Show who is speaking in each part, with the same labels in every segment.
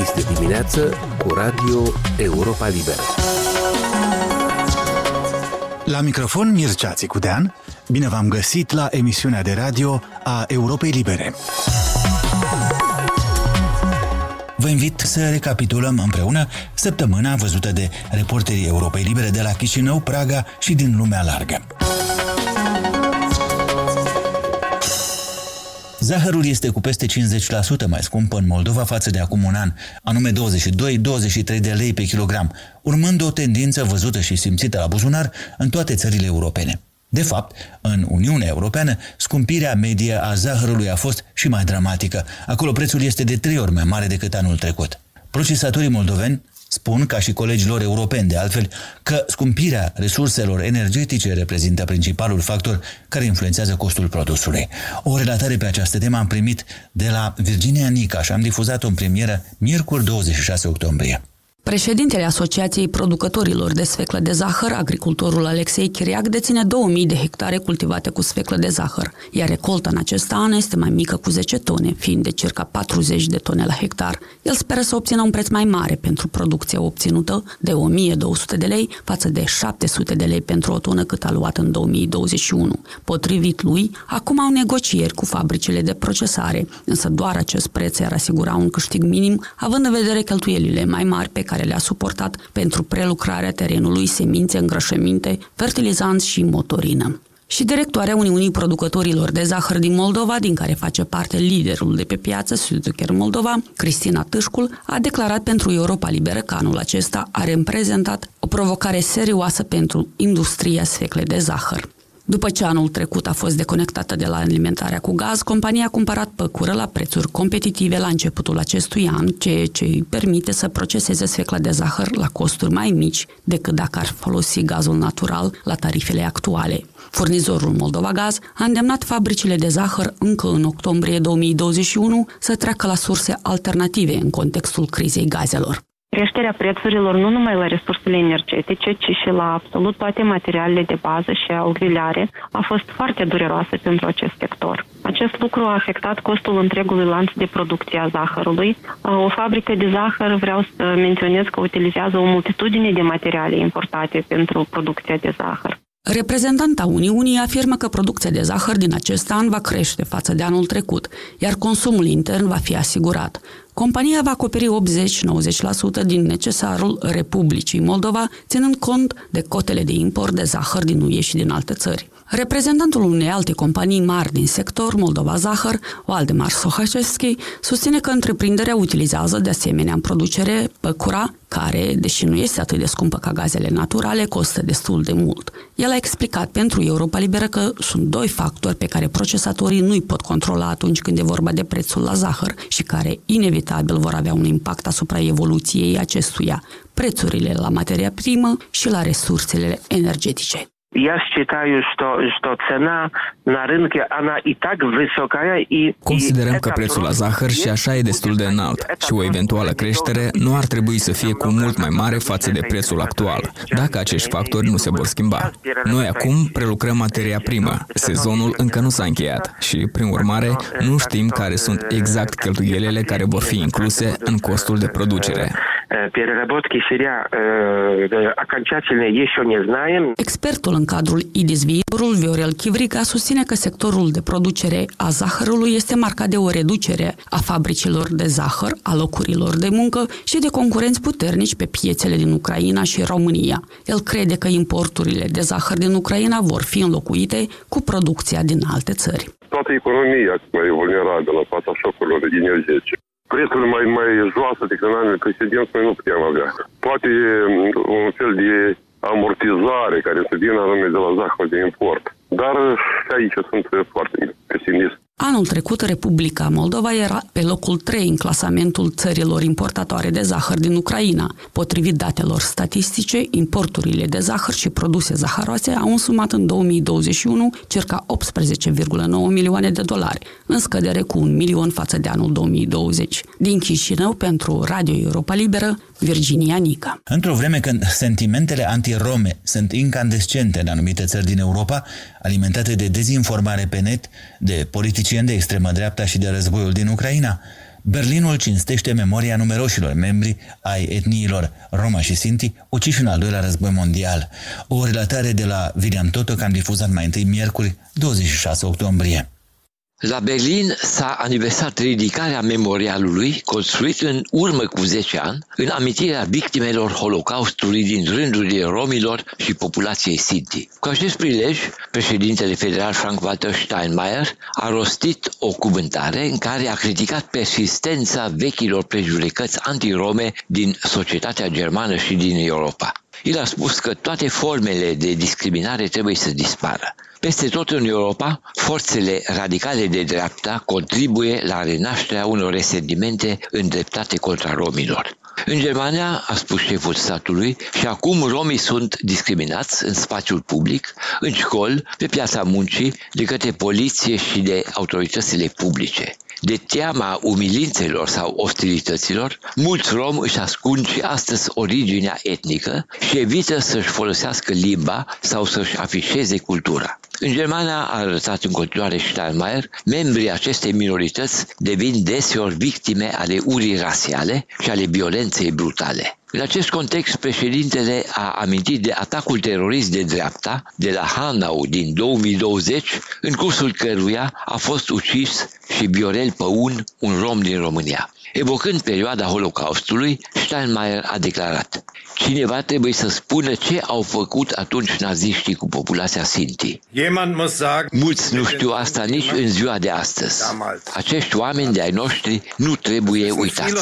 Speaker 1: Este dimineață cu Radio Europa Liberă.
Speaker 2: La microfon Mircea Țicudean, bine v-am găsit la emisiunea de radio a Europei Libere. Vă invit să recapitulăm împreună săptămâna văzută de reporterii Europei Libere de la Chișinău, Praga și din lumea largă. Zahărul este cu peste 50% mai scump în Moldova față de acum un an, anume 22-23 de lei pe kilogram, urmând o tendință văzută și simțită la buzunar în toate țările europene. De fapt, în Uniunea Europeană, scumpirea medie a zahărului a fost și mai dramatică. Acolo prețul este de trei ori mai mare decât anul trecut. Procesatorii moldoveni spun, ca și colegilor europeni de altfel, că scumpirea resurselor energetice reprezintă principalul factor care influențează costul produsului. O relatare pe această temă am primit de la Virginia Nica și am difuzat-o în premieră miercuri 26 octombrie.
Speaker 3: Președintele Asociației Producătorilor de Sfeclă de Zahăr, agricultorul Alexei Chiriac, deține 2000 de hectare cultivate cu sfeclă de zahăr, iar recolta în acest an este mai mică cu 10 tone, fiind de circa 40 de tone la hectar. El speră să obțină un preț mai mare pentru producția obținută de 1200 de lei față de 700 de lei pentru o tonă cât a luat în 2021. Potrivit lui, acum au negocieri cu fabricile de procesare, însă doar acest preț ar asigura un câștig minim, având în vedere cheltuielile mai mari pe care le-a suportat pentru prelucrarea terenului, semințe, îngrășăminte, fertilizanți și motorină și directoarea Uniunii Producătorilor de Zahăr din Moldova, din care face parte liderul de pe piață, Suducher Moldova, Cristina Tâșcul, a declarat pentru Europa Liberă că anul acesta are reprezentat o provocare serioasă pentru industria sfecle de zahăr. După ce anul trecut a fost deconectată de la alimentarea cu gaz, compania a cumpărat păcură la prețuri competitive la începutul acestui an, ceea ce îi permite să proceseze sfecla de zahăr la costuri mai mici decât dacă ar folosi gazul natural la tarifele actuale. Furnizorul Moldova Gaz a îndemnat fabricile de zahăr încă în octombrie 2021 să treacă la surse alternative în contextul crizei gazelor.
Speaker 4: Creșterea prețurilor nu numai la resursele energetice, ci și la absolut toate materialele de bază și auxiliare a fost foarte dureroasă pentru acest sector. Acest lucru a afectat costul întregului lanț de producție a zahărului. O fabrică de zahăr, vreau să menționez că utilizează o multitudine de materiale importate pentru producția de zahăr.
Speaker 3: Reprezentanta Uniunii afirmă că producția de zahăr din acest an va crește față de anul trecut, iar consumul intern va fi asigurat. Compania va acoperi 80-90% din necesarul Republicii Moldova, ținând cont de cotele de import de zahăr din UE și din alte țări. Reprezentantul unei alte companii mari din sector, Moldova Zahăr, Waldemar Sohacevski, susține că întreprinderea utilizează de asemenea în producere păcura, care, deși nu este atât de scumpă ca gazele naturale, costă destul de mult. El a explicat pentru Europa Liberă că sunt doi factori pe care procesatorii nu îi pot controla atunci când e vorba de prețul la zahăr și care inevitabil vor avea un impact asupra evoluției acestuia, prețurile la materia primă și la resursele energetice.
Speaker 5: Я считаю, что, что цена на рынке, она и так высокая и...
Speaker 6: Considerăm că prețul la zahăr și așa e destul de înalt și o eventuală creștere nu ar trebui să fie cu mult mai mare față de prețul actual, dacă acești factori nu se vor schimba. Noi acum prelucrăm materia primă. Sezonul încă nu s-a încheiat și, prin urmare, nu știm care sunt exact cheltuielile care vor fi incluse în costul de producere.
Speaker 5: Переработки сырья окончательно еще не знаем.
Speaker 3: Expertul în cadrul IDIS Viitorul, Viorel Chivrica, susține că sectorul de producere a zahărului este marcat de o reducere a fabricilor de zahăr, a locurilor de muncă și de concurenți puternici pe piețele din Ucraina și România. El crede că importurile de zahăr din Ucraina vor fi înlocuite cu producția din alte țări.
Speaker 7: Toată economia acum e vulnerabilă în fața șocurilor energetice prețuri mai, mai joasă decât în anul precedent, noi nu puteam avea. Poate un fel de amortizare care să vină anume de la zahăr de import. Dar aici sunt foarte pesimist.
Speaker 3: Anul trecut, Republica Moldova era pe locul 3 în clasamentul țărilor importatoare de zahăr din Ucraina. Potrivit datelor statistice, importurile de zahăr și produse zaharoase au însumat în 2021 circa 18,9 milioane de dolari, în scădere cu un milion față de anul 2020. Din Chișinău, pentru Radio Europa Liberă, Virginia Nica.
Speaker 2: Într-o vreme când sentimentele anti-rome sunt incandescente în anumite țări din Europa, alimentate de dezinformare pe net, de politicieni de extremă dreapta și de războiul din Ucraina, Berlinul cinstește memoria numeroșilor membri ai etniilor Roma și Sinti, uciși în al doilea război mondial. O relatare de la William Toto, am difuzat mai întâi miercuri, 26 octombrie.
Speaker 8: La Berlin s-a aniversat ridicarea memorialului construit în urmă cu 10 ani în amintirea victimelor Holocaustului din rândurile romilor și populației Sinti. Cu acest prilej, președintele federal Frank-Walter Steinmeier a rostit o cuvântare în care a criticat persistența vechilor prejudecăți antirome din societatea germană și din Europa. El a spus că toate formele de discriminare trebuie să dispară. Peste tot în Europa, forțele radicale de dreapta contribuie la renașterea unor resentimente îndreptate contra romilor. În Germania, a spus șeful statului, și acum romii sunt discriminați în spațiul public, în școli, pe piața muncii, de către poliție și de autoritățile publice. De teama umilințelor sau ostilităților, mulți romi își ascund și astăzi originea etnică și evită să-și folosească limba sau să-și afișeze cultura. În Germania, a arătat în continuare Steinmeier, membrii acestei minorități devin deseori victime ale urii rasiale și ale violenței brutale. În acest context, președintele a amintit de atacul terorist de dreapta de la Hanau din 2020, în cursul căruia a fost ucis și Viorel Păun, un rom din România. Evocând perioada Holocaustului, Steinmeier a declarat Cineva trebuie să spună ce au făcut atunci naziștii cu populația Sinti. Mulți nu știu asta nici în ziua de astăzi. Acești oameni de ai noștri nu trebuie uitați.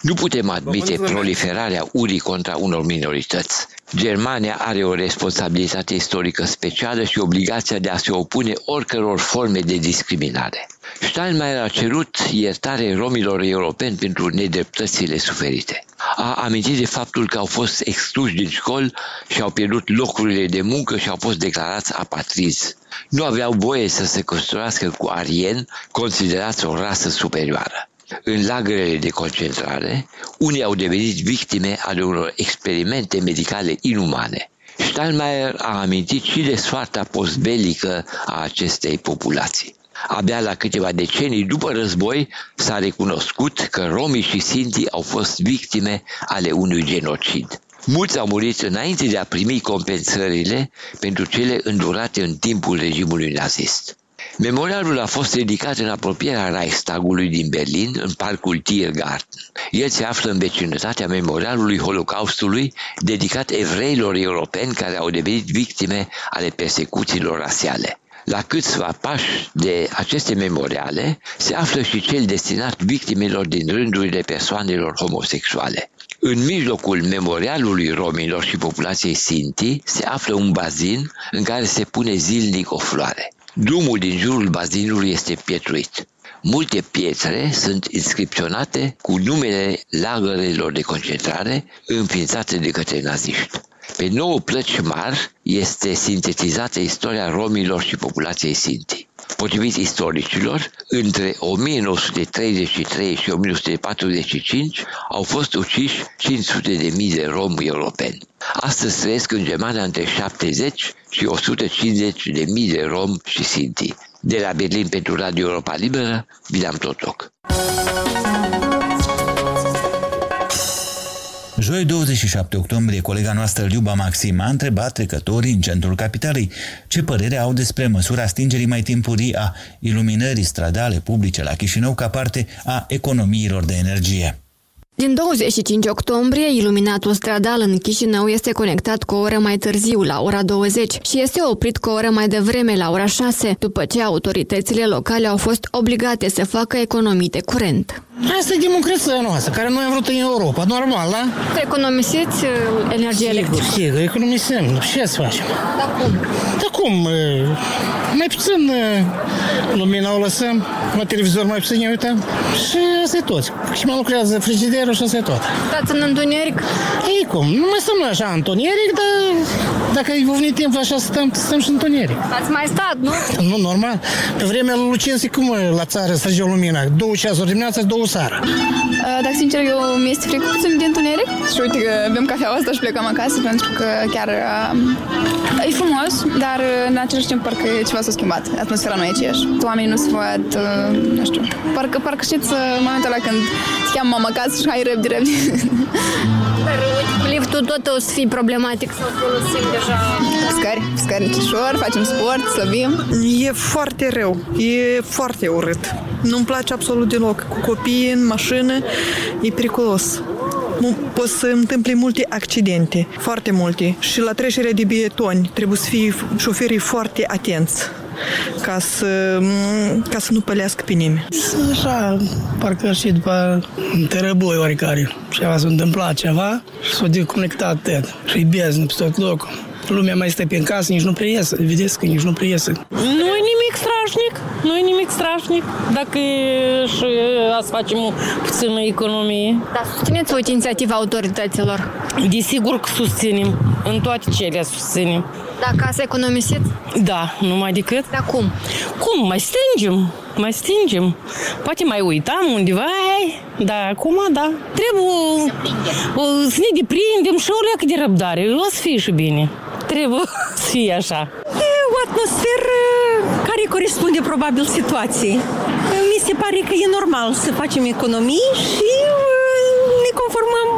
Speaker 8: Nu putem admite proliferarea urii contra unor minorități. Germania are o responsabilitate istorică specială și obligația de a se opune oricăror forme de discriminare. Steinmeier a cerut iertare romilor europeni pentru nedreptățile suferite. A amintit de faptul că au fost excluși din școli și au pierdut locurile de muncă și au fost declarați apatrizi. Nu aveau voie să se construiască cu arieni, considerați o rasă superioară. În lagărele de concentrare, unii au devenit victime ale unor experimente medicale inumane. Steinmeier a amintit și de soarta postbelică a acestei populații. Abia la câteva decenii după război s-a recunoscut că romii și sintii au fost victime ale unui genocid. Mulți au murit înainte de a primi compensările pentru cele îndurate în timpul regimului nazist. Memorialul a fost ridicat în apropierea Reichstagului din Berlin, în parcul Tiergarten. El se află în vecinătatea memorialului Holocaustului, dedicat evreilor europeni care au devenit victime ale persecuțiilor rasiale. La câțiva pași de aceste memoriale se află și cel destinat victimelor din rândurile persoanelor homosexuale. În mijlocul memorialului romilor și populației Sinti se află un bazin în care se pune zilnic o floare. Drumul din jurul bazinului este pietruit. Multe pietre sunt inscripționate cu numele lagărelor de concentrare înființate de către naziști. Pe nouă plăci mari este sintetizată istoria romilor și populației Sinti. Potrivit istoricilor, între 1933 și 1945 au fost uciși 500 de mii de romi europeni. Astăzi trăiesc în Germania între 70 și 150 de mii de romi și sinti. De la Berlin pentru Radio Europa Liberă, Vidam Totoc.
Speaker 2: Joi 27 octombrie, colega noastră Liuba Maxim a întrebat trecătorii în centrul capitalei ce părere au despre măsura stingerii mai timpurii a iluminării stradale publice la Chișinău ca parte a economiilor de energie.
Speaker 9: Din 25 octombrie, iluminatul stradal în Chișinău este conectat cu o oră mai târziu, la ora 20, și este oprit cu o oră mai devreme, la ora 6, după ce autoritățile locale au fost obligate să facă economii de curent.
Speaker 10: Asta e democrația noastră, care noi am vrut în Europa, normal, da?
Speaker 9: Să economisiți uh, energie electrică.
Speaker 10: Sigur, sigur, economisim. Ce să facem?
Speaker 9: Dar cum?
Speaker 10: Dar cum? Mai puțin lumina o lăsăm, la televizor mai puțin ne uităm și asta e tot. Și mai lucrează frigiderul și asta e tot.
Speaker 9: Stați în întuneric?
Speaker 10: Ei cum, nu mai stăm noi așa în întuneric, dar dacă e venit timp așa stăm, stăm și în întuneric.
Speaker 9: Ați mai stat, nu?
Speaker 10: Nu, normal. Pe vremea lui Lucensi, cum la țară străgeau lumina? Două ceasuri dimineața, două seara.
Speaker 11: Dacă sincer, eu mi-este frică puțin de întuneric și uite că bem cafeaua asta și plecăm acasă pentru că chiar uh, e frumos, dar în același timp parcă ceva s-a schimbat. Atmosfera nu e aceeași. Oamenii nu se văd, uh, nu știu, parcă, parcă știți momentul ăla când te cheamă mama acasă și hai repede, repede.
Speaker 9: Dar uite, liftul tot o să fie problematic să folosim deja.
Speaker 11: Scări, scări ușor, facem sport, slăbim.
Speaker 12: E foarte rău, e foarte urât. Nu-mi place absolut deloc. Cu copiii în mașină e periculos. Pot să întâmple multe accidente, foarte multe. Și la trecerea de bietoni trebuie să fie șoferii foarte atenți ca să, ca să nu pălească pe nimeni.
Speaker 10: Așa, parcă și după un tărăboi oricare. Ceva s-a întâmplat ceva și s-a deconectat tot. Și e beznă pe tot locul. Lumea mai stă pe în casă, nici nu prea iesă. Vedeți că nici nu prea iesă.
Speaker 13: Nu e nimic strașnic, nu e nimic strașnic. Dacă și să facem puțină economie.
Speaker 9: Dar susțineți o inițiativă autorităților?
Speaker 13: Desigur că susținem. În toate cele susținem.
Speaker 9: Dar ca să economisiți?
Speaker 13: Da, numai decât.
Speaker 9: Dar cum?
Speaker 13: Cum? Mai stingem, mai stingem. Poate mai uitam undeva, dar acum, da. Trebuie să ne deprindem și o leacă de răbdare. O să fie și bine. Trebuie să fie așa.
Speaker 14: E o atmosferă care corespunde probabil situației. Mi se pare că e normal să facem economii și ne conformăm,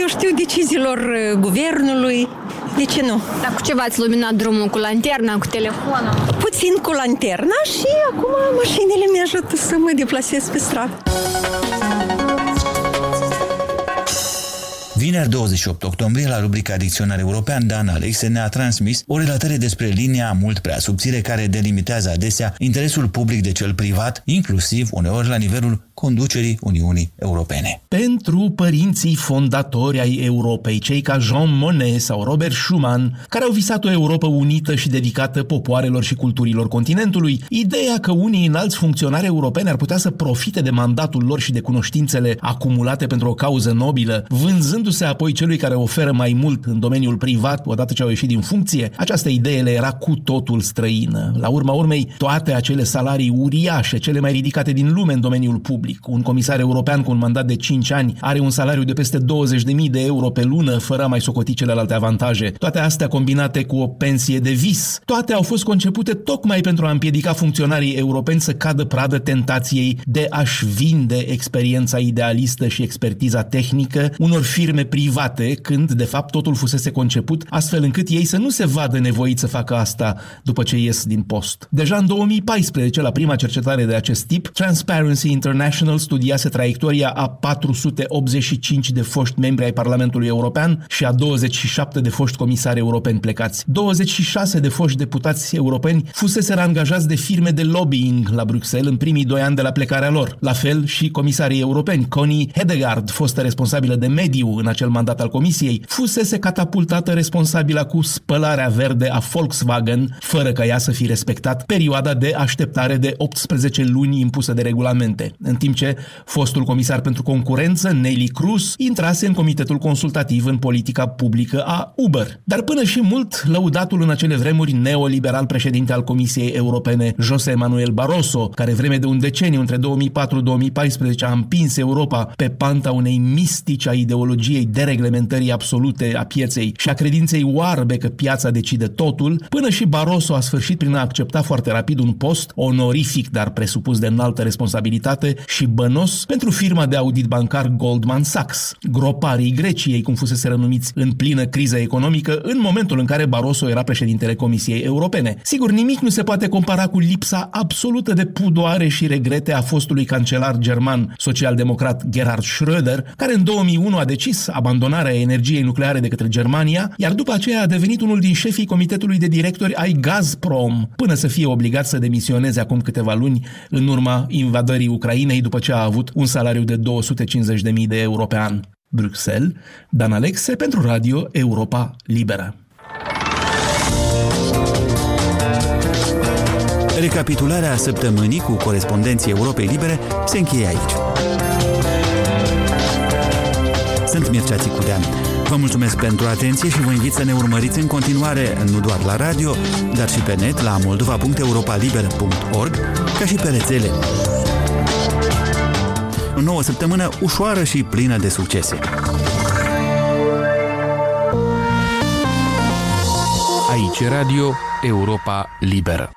Speaker 14: eu știu, deciziilor guvernului. De ce nu?
Speaker 9: Dar cu ce v-ați luminat drumul? Cu lanterna, cu telefonul?
Speaker 14: Puțin cu lanterna și acum mașinile mi ajută să mă deplasez pe stradă.
Speaker 2: Vineri 28 octombrie, la rubrica Dicționar European, Dan Alexe ne-a transmis o relatare despre linia mult prea subțire care delimitează adesea interesul public de cel privat, inclusiv uneori la nivelul conducerii Uniunii Europene.
Speaker 15: Pentru părinții fondatori ai Europei, cei ca Jean Monnet sau Robert Schuman, care au visat o Europa unită și dedicată popoarelor și culturilor continentului, ideea că unii înalți funcționari europeni ar putea să profite de mandatul lor și de cunoștințele acumulate pentru o cauză nobilă, vânzându-se apoi celui care oferă mai mult în domeniul privat odată ce au ieșit din funcție, această idee le era cu totul străină. La urma urmei, toate acele salarii uriașe, cele mai ridicate din lume în domeniul public, un comisar european cu un mandat de 5 ani are un salariu de peste 20.000 de euro pe lună, fără a mai socoti celelalte avantaje. Toate astea combinate cu o pensie de vis. Toate au fost concepute tocmai pentru a împiedica funcționarii europeni să cadă pradă tentației de a-și vinde experiența idealistă și expertiza tehnică unor firme private, când, de fapt, totul fusese conceput astfel încât ei să nu se vadă nevoiți să facă asta după ce ies din post. Deja în 2014, la prima cercetare de acest tip, Transparency International International studiase traiectoria a 485 de foști membri ai Parlamentului European și a 27 de foști comisari europeni plecați. 26 de foști deputați europeni fuseseră angajați de firme de lobbying la Bruxelles în primii doi ani de la plecarea lor. La fel și comisarii europeni. Connie Hedegaard, fostă responsabilă de mediu în acel mandat al comisiei, fusese catapultată responsabilă cu spălarea verde a Volkswagen, fără ca ea să fi respectat perioada de așteptare de 18 luni impusă de regulamente. În timp ce fostul comisar pentru concurență, Nelly Cruz, intrase în comitetul consultativ în politica publică a Uber. Dar până și mult, lăudatul în acele vremuri neoliberal președinte al Comisiei Europene, José Manuel Barroso, care vreme de un deceniu între 2004-2014 a împins Europa pe panta unei mistici a ideologiei dereglementării absolute a pieței și a credinței oarbe că piața decide totul, până și Barroso a sfârșit prin a accepta foarte rapid un post onorific, dar presupus de înaltă responsabilitate, și bănos pentru firma de audit bancar Goldman Sachs, groparii Greciei, cum fusese renumiți în plină criză economică, în momentul în care Barroso era președintele Comisiei Europene. Sigur, nimic nu se poate compara cu lipsa absolută de pudoare și regrete a fostului cancelar german social-democrat Gerhard Schröder, care în 2001 a decis abandonarea energiei nucleare de către Germania, iar după aceea a devenit unul din șefii comitetului de directori ai Gazprom, până să fie obligat să demisioneze acum câteva luni în urma invadării Ucrainei după ce a avut un salariu de 250.000 de euro pe an. Bruxelles, Dan Alexe pentru Radio Europa Liberă.
Speaker 2: Recapitularea săptămânii cu corespondenții Europei Libere se încheie aici. Sunt Mircea Țicudean. Vă mulțumesc pentru atenție și vă invit să ne urmăriți în continuare nu doar la radio, dar și pe net la moldova.europalibera.org, ca și pe rețele. O nouă săptămână ușoară și plină de succese.
Speaker 1: Aici Radio Europa Liberă.